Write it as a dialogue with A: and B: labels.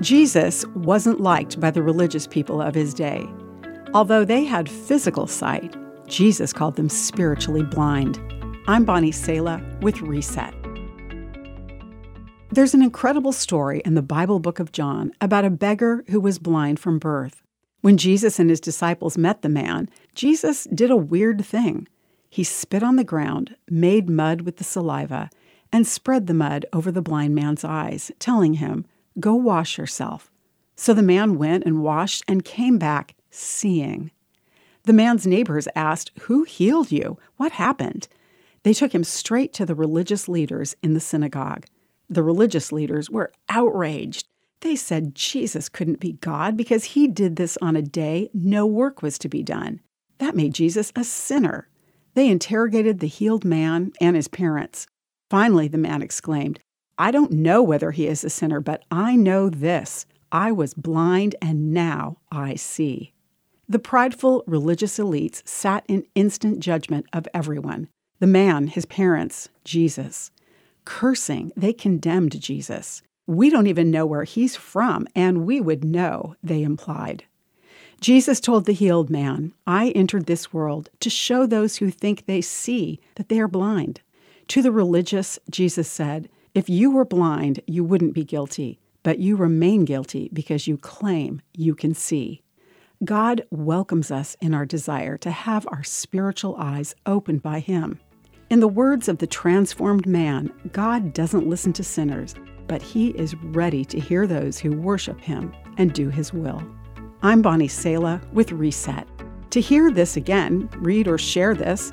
A: Jesus wasn't liked by the religious people of his day. Although they had physical sight, Jesus called them spiritually blind. I'm Bonnie Sala with Reset. There's an incredible story in the Bible book of John about a beggar who was blind from birth. When Jesus and his disciples met the man, Jesus did a weird thing. He spit on the ground, made mud with the saliva, and spread the mud over the blind man's eyes, telling him, Go wash yourself. So the man went and washed and came back seeing. The man's neighbors asked, Who healed you? What happened? They took him straight to the religious leaders in the synagogue. The religious leaders were outraged. They said Jesus couldn't be God because he did this on a day no work was to be done. That made Jesus a sinner. They interrogated the healed man and his parents. Finally, the man exclaimed, I don't know whether he is a sinner, but I know this I was blind and now I see. The prideful religious elites sat in instant judgment of everyone the man, his parents, Jesus. Cursing, they condemned Jesus. We don't even know where he's from, and we would know, they implied. Jesus told the healed man, I entered this world to show those who think they see that they are blind. To the religious, Jesus said, if you were blind, you wouldn't be guilty, but you remain guilty because you claim you can see. God welcomes us in our desire to have our spiritual eyes opened by Him. In the words of the transformed man, God doesn't listen to sinners, but He is ready to hear those who worship Him and do His will. I'm Bonnie Sala with Reset. To hear this again, read or share this,